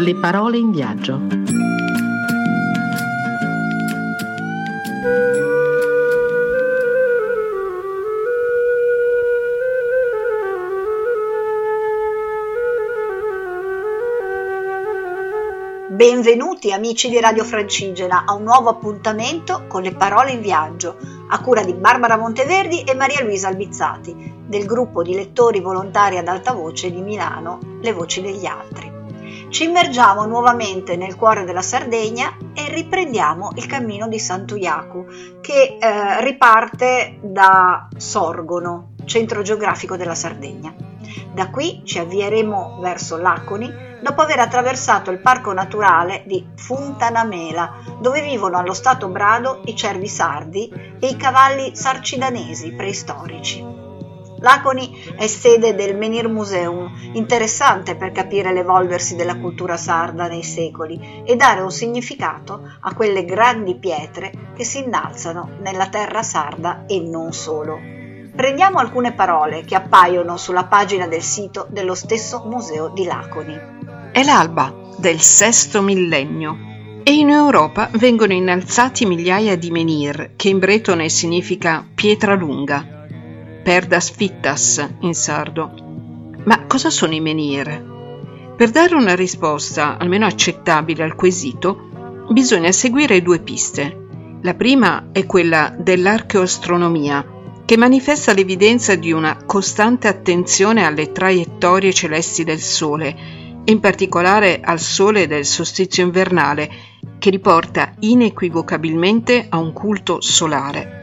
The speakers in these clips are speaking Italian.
Le parole in viaggio. Benvenuti amici di Radio Francigena a un nuovo appuntamento con le parole in viaggio, a cura di Barbara Monteverdi e Maria Luisa Albizzati, del gruppo di lettori volontari ad alta voce di Milano, Le Voci degli Altri. Ci immergiamo nuovamente nel cuore della Sardegna e riprendiamo il cammino di Sant'Uiacu, che eh, riparte da Sorgono, centro geografico della Sardegna. Da qui ci avvieremo verso Laconi, dopo aver attraversato il parco naturale di Funtanamela, dove vivono allo stato brado i cervi sardi e i cavalli sarcidanesi preistorici. Laconi è sede del Menhir Museum, interessante per capire l'evolversi della cultura sarda nei secoli e dare un significato a quelle grandi pietre che si innalzano nella terra sarda e non solo. Prendiamo alcune parole che appaiono sulla pagina del sito dello stesso museo di Laconi. È l'alba del sesto millennio e in Europa vengono innalzati migliaia di menhir, che in bretone significa pietra lunga, perdas fittas in sardo. Ma cosa sono i menhir? Per dare una risposta almeno accettabile al quesito, bisogna seguire due piste. La prima è quella dell'archeoastronomia, che manifesta l'evidenza di una costante attenzione alle traiettorie celesti del Sole in particolare al sole del solstizio invernale, che riporta inequivocabilmente a un culto solare.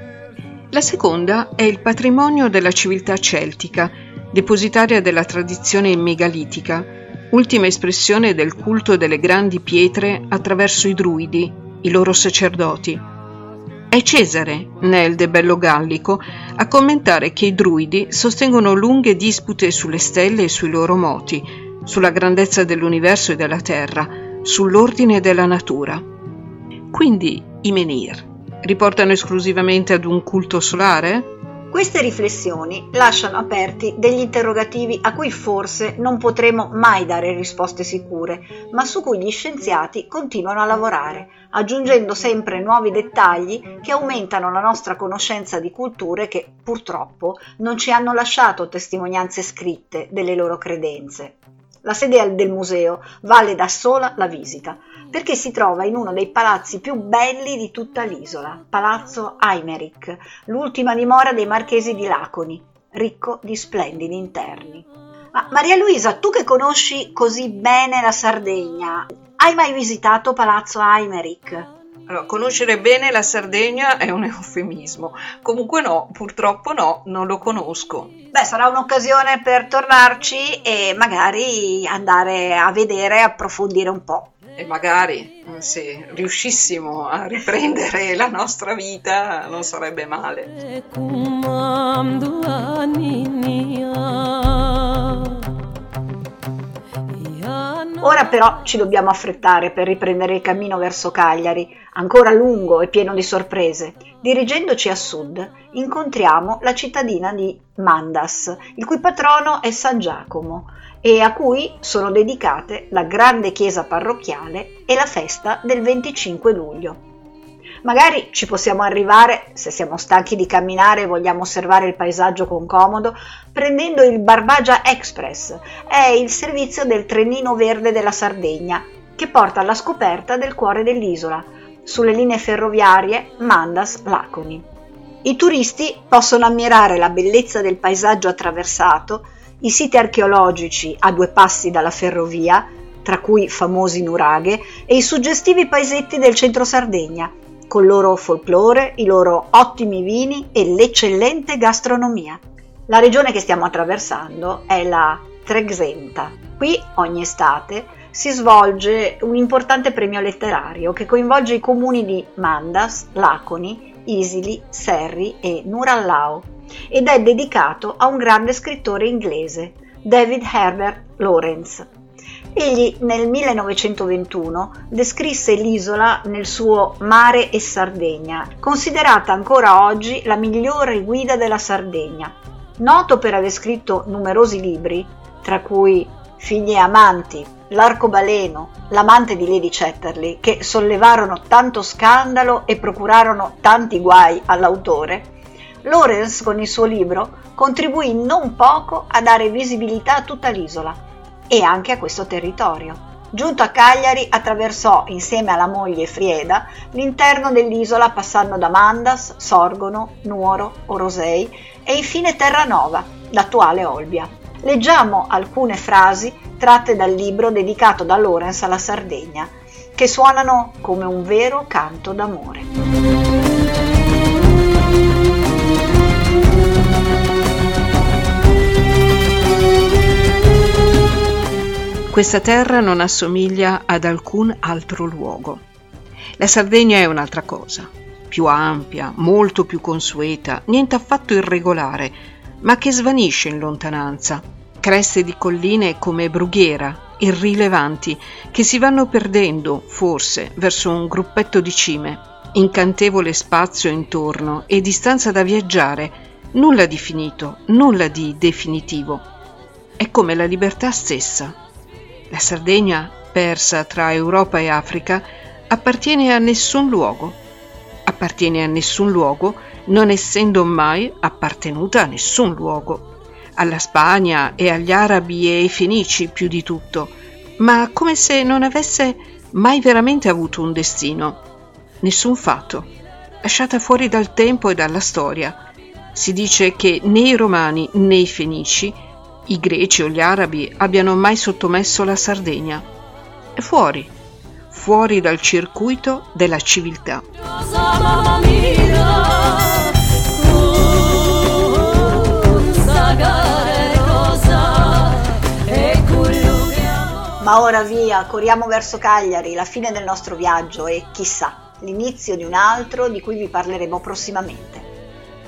La seconda è il patrimonio della civiltà celtica, depositaria della tradizione megalitica, ultima espressione del culto delle grandi pietre attraverso i druidi, i loro sacerdoti. È Cesare, nel De Bello Gallico, a commentare che i druidi sostengono lunghe dispute sulle stelle e sui loro moti, sulla grandezza dell'universo e della Terra, sull'ordine della natura. Quindi i menhir riportano esclusivamente ad un culto solare? Queste riflessioni lasciano aperti degli interrogativi a cui forse non potremo mai dare risposte sicure, ma su cui gli scienziati continuano a lavorare, aggiungendo sempre nuovi dettagli che aumentano la nostra conoscenza di culture che purtroppo non ci hanno lasciato testimonianze scritte delle loro credenze. La sede del museo vale da sola la visita, perché si trova in uno dei palazzi più belli di tutta l'isola, Palazzo Aimeric, l'ultima dimora dei marchesi di Laconi, ricco di splendidi interni. Ma Maria Luisa, tu che conosci così bene la Sardegna, hai mai visitato Palazzo Aimeric? Allora, conoscere bene la Sardegna è un eufemismo. Comunque no, purtroppo no, non lo conosco. Beh, sarà un'occasione per tornarci e magari andare a vedere e approfondire un po'. E magari se riuscissimo a riprendere la nostra vita non sarebbe male. Ora però ci dobbiamo affrettare per riprendere il cammino verso Cagliari, ancora lungo e pieno di sorprese. Dirigendoci a sud, incontriamo la cittadina di Mandas, il cui patrono è San Giacomo e a cui sono dedicate la grande chiesa parrocchiale e la festa del 25 luglio. Magari ci possiamo arrivare, se siamo stanchi di camminare e vogliamo osservare il paesaggio con comodo, prendendo il Barbagia Express, è il servizio del trenino verde della Sardegna, che porta alla scoperta del cuore dell'isola, sulle linee ferroviarie Mandas-Laconi. I turisti possono ammirare la bellezza del paesaggio attraversato, i siti archeologici a due passi dalla ferrovia, tra cui famosi nuraghe, e i suggestivi paesetti del centro Sardegna, con il loro folklore, i loro ottimi vini e l'eccellente gastronomia. La regione che stiamo attraversando è la Trexenta. Qui ogni estate si svolge un importante premio letterario che coinvolge i comuni di Mandas, Laconi, Isili, Serri e Nurallao ed è dedicato a un grande scrittore inglese, David Herbert Lawrence. Egli nel 1921 descrisse l'isola nel suo Mare e Sardegna, considerata ancora oggi la migliore guida della Sardegna. Noto per aver scritto numerosi libri, tra cui Figli e amanti, l'arcobaleno, l'amante di Lady Chatterley, che sollevarono tanto scandalo e procurarono tanti guai all'autore, Lawrence con il suo libro contribuì non poco a dare visibilità a tutta l'isola e anche a questo territorio. Giunto a Cagliari attraversò insieme alla moglie Frieda l'interno dell'isola passando da Mandas, Sorgono, Nuoro, Orosei e infine Terranova, l'attuale Olbia. Leggiamo alcune frasi tratte dal libro dedicato da Lorenz alla Sardegna, che suonano come un vero canto d'amore. Questa terra non assomiglia ad alcun altro luogo. La Sardegna è un'altra cosa, più ampia, molto più consueta, niente affatto irregolare, ma che svanisce in lontananza. Creste di colline come brughiera, irrilevanti, che si vanno perdendo, forse, verso un gruppetto di cime. Incantevole spazio intorno e distanza da viaggiare, nulla di finito, nulla di definitivo. È come la libertà stessa. La Sardegna, persa tra Europa e Africa, appartiene a nessun luogo. Appartiene a nessun luogo, non essendo mai appartenuta a nessun luogo. Alla Spagna e agli arabi e ai fenici più di tutto, ma come se non avesse mai veramente avuto un destino. Nessun fatto. Lasciata fuori dal tempo e dalla storia. Si dice che né i romani né i fenici i greci o gli arabi abbiano mai sottomesso la Sardegna. È fuori, fuori dal circuito della civiltà. Ma ora via, corriamo verso Cagliari, la fine del nostro viaggio e chissà, l'inizio di un altro di cui vi parleremo prossimamente.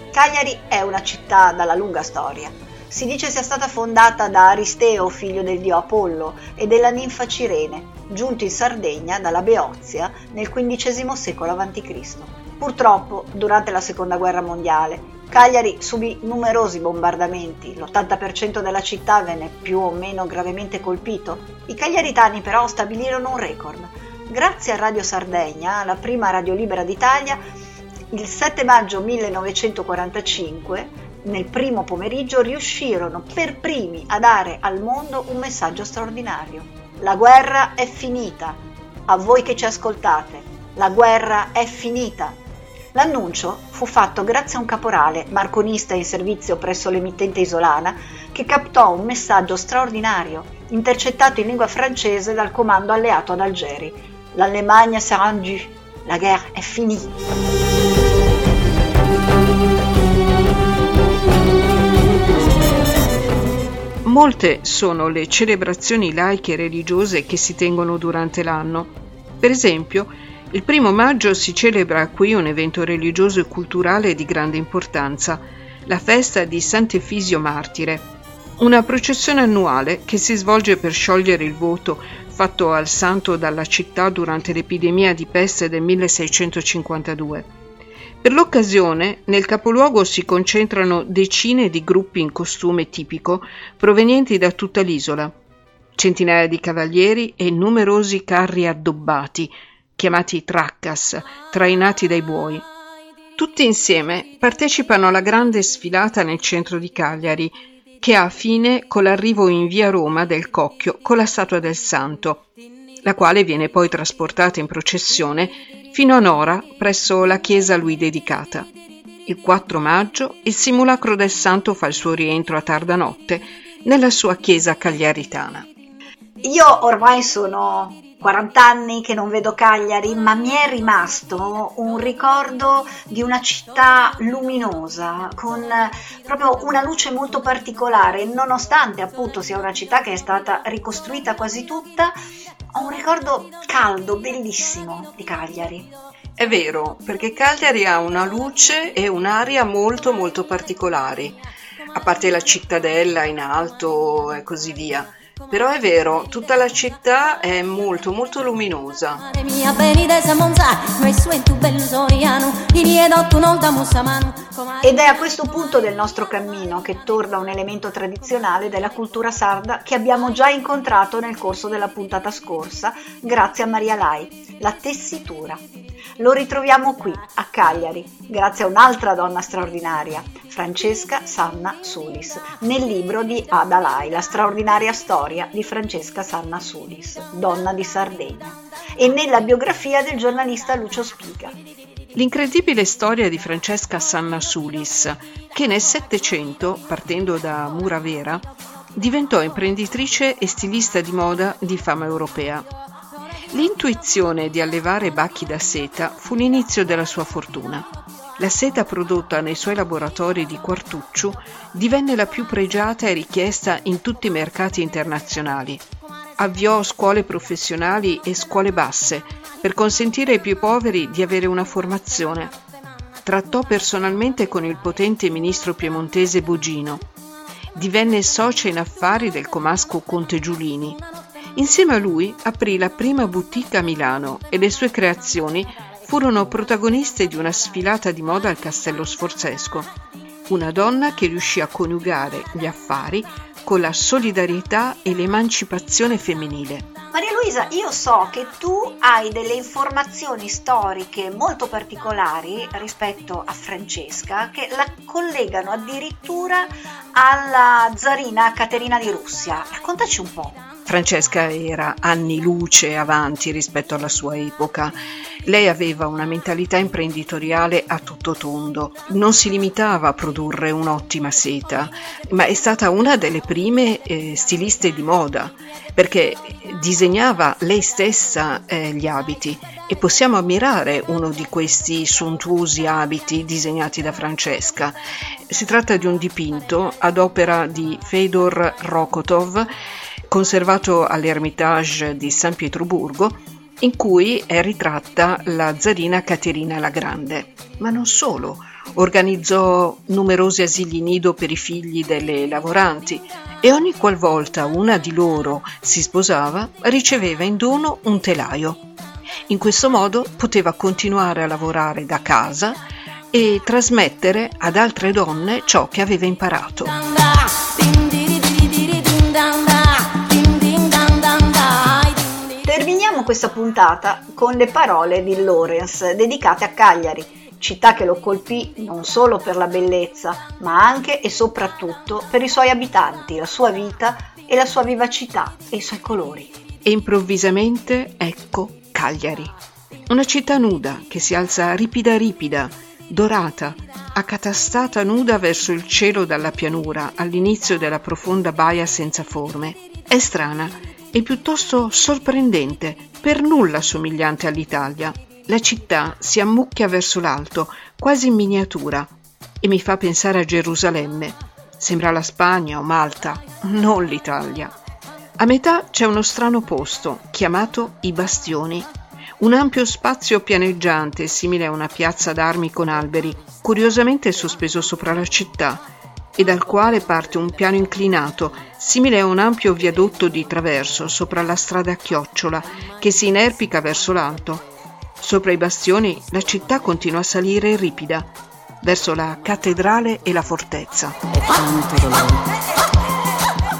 Cagliari è una città dalla lunga storia si dice sia stata fondata da Aristeo, figlio del dio Apollo, e della ninfa Cirene, giunto in Sardegna dalla Beozia nel XV secolo a.C. Purtroppo, durante la Seconda Guerra Mondiale, Cagliari subì numerosi bombardamenti, l'80% della città venne più o meno gravemente colpito. I cagliaritani però stabilirono un record. Grazie a Radio Sardegna, la prima radio libera d'Italia, il 7 maggio 1945 nel primo pomeriggio riuscirono per primi a dare al mondo un messaggio straordinario. La guerra è finita. A voi che ci ascoltate, la guerra è finita. L'annuncio fu fatto grazie a un caporale, marconista in servizio presso l'emittente isolana, che captò un messaggio straordinario, intercettato in lingua francese dal comando alleato ad Algeri. L'Allemagne s'est rendue, la guerra è finita. Molte sono le celebrazioni laiche e religiose che si tengono durante l'anno. Per esempio, il primo maggio si celebra qui un evento religioso e culturale di grande importanza, la festa di Sant'Efisio Martire, una processione annuale che si svolge per sciogliere il voto fatto al santo dalla città durante l'epidemia di peste del 1652. Per l'occasione nel capoluogo si concentrano decine di gruppi in costume tipico provenienti da tutta l'isola, centinaia di cavalieri e numerosi carri addobbati, chiamati traccas, trainati dai buoi. Tutti insieme partecipano alla grande sfilata nel centro di Cagliari, che ha fine con l'arrivo in via Roma del Cocchio con la statua del Santo, la quale viene poi trasportata in processione fino a Nora presso la chiesa a lui dedicata. Il 4 maggio il simulacro del santo fa il suo rientro a tarda notte nella sua chiesa cagliaritana. Io ormai sono 40 anni che non vedo Cagliari, ma mi è rimasto un ricordo di una città luminosa, con proprio una luce molto particolare, nonostante appunto sia una città che è stata ricostruita quasi tutta, ho un ricordo caldo, bellissimo di Cagliari. È vero, perché Cagliari ha una luce e un'aria molto molto particolari, a parte la cittadella in alto e così via. Però è vero, tutta la città è molto molto luminosa. Ed è a questo punto del nostro cammino che torna un elemento tradizionale della cultura sarda che abbiamo già incontrato nel corso della puntata scorsa, grazie a Maria Lai, la tessitura. Lo ritroviamo qui, a Cagliari, grazie a un'altra donna straordinaria, Francesca Sanna Sulis, nel libro di Ada Lai, La straordinaria storia di Francesca Sanna Sulis, donna di Sardegna, e nella biografia del giornalista Lucio Spiga. L'incredibile storia di Francesca Sanna Sulis, che nel Settecento, partendo da Muravera, diventò imprenditrice e stilista di moda di fama europea. L'intuizione di allevare bacchi da seta fu l'inizio della sua fortuna. La seta prodotta nei suoi laboratori di Quartucciu divenne la più pregiata e richiesta in tutti i mercati internazionali. Avviò scuole professionali e scuole basse per consentire ai più poveri di avere una formazione. Trattò personalmente con il potente ministro piemontese Bogino. Divenne socia in affari del comasco Conte Giulini. Insieme a lui aprì la prima boutique a Milano e le sue creazioni furono protagoniste di una sfilata di moda al Castello Sforzesco. Una donna che riuscì a coniugare gli affari con la solidarietà e l'emancipazione femminile. Maria Luisa, io so che tu hai delle informazioni storiche molto particolari rispetto a Francesca che la collegano addirittura alla zarina Caterina di Russia. Raccontaci un po'. Francesca era anni luce avanti rispetto alla sua epoca. Lei aveva una mentalità imprenditoriale a tutto tondo, non si limitava a produrre un'ottima seta, ma è stata una delle prime eh, stiliste di moda, perché disegnava lei stessa eh, gli abiti e possiamo ammirare uno di questi sontuosi abiti disegnati da Francesca. Si tratta di un dipinto ad opera di Fedor Rokotov conservato all'Ermitage di San Pietroburgo, in cui è ritratta la zarina Caterina la Grande. Ma non solo, organizzò numerosi asili nido per i figli delle lavoranti e ogni qualvolta una di loro si sposava riceveva in dono un telaio. In questo modo poteva continuare a lavorare da casa e trasmettere ad altre donne ciò che aveva imparato. Questa puntata con le parole di Lorenz dedicate a Cagliari, città che lo colpì non solo per la bellezza, ma anche e soprattutto per i suoi abitanti, la sua vita e la sua vivacità e i suoi colori. E improvvisamente ecco Cagliari, una città nuda che si alza ripida ripida, dorata, accatastata nuda verso il cielo dalla pianura all'inizio della profonda baia senza forme. È strana e piuttosto sorprendente, per nulla somigliante all'Italia. La città si ammucchia verso l'alto, quasi in miniatura, e mi fa pensare a Gerusalemme. Sembra la Spagna o Malta, non l'Italia. A metà c'è uno strano posto, chiamato I Bastioni, un ampio spazio pianeggiante simile a una piazza d'armi con alberi, curiosamente sospeso sopra la città, e dal quale parte un piano inclinato, simile a un ampio viadotto di traverso sopra la strada a chiocciola, che si inerpica verso l'alto. Sopra i bastioni la città continua a salire ripida, verso la cattedrale e la fortezza.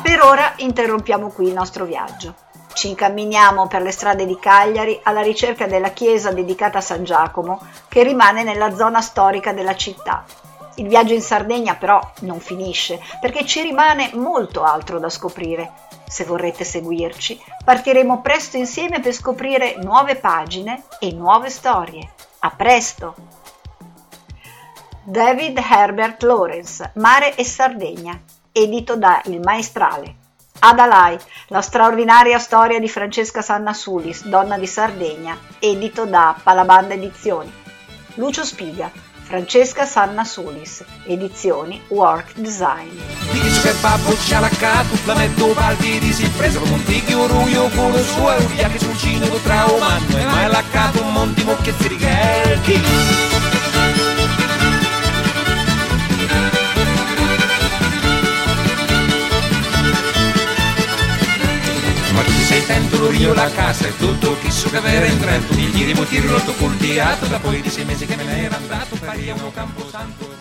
Per ora interrompiamo qui il nostro viaggio. Ci incamminiamo per le strade di Cagliari alla ricerca della chiesa dedicata a San Giacomo, che rimane nella zona storica della città, il viaggio in Sardegna però non finisce, perché ci rimane molto altro da scoprire. Se vorrete seguirci, partiremo presto insieme per scoprire nuove pagine e nuove storie. A presto! David Herbert Lawrence, Mare e Sardegna, edito da Il Maestrale. Adalai, la straordinaria storia di Francesca Sanna Sulis, donna di Sardegna, edito da Palabanda Edizioni. Lucio Spiga, Francesca Sanna Sulis, edizioni Work Design. Dici che babbo c'ha la la metto palpi di si preso tigio ruio con lo suo e un viaggio sul cinema tra umano e mai laccato un monti mocchietti righelchi. Tento io la casa e tutto chi so che avere in Trento, gli giri mutirlo cultiato, da poi di sei mesi che me ne era andato, pari a un campo santo.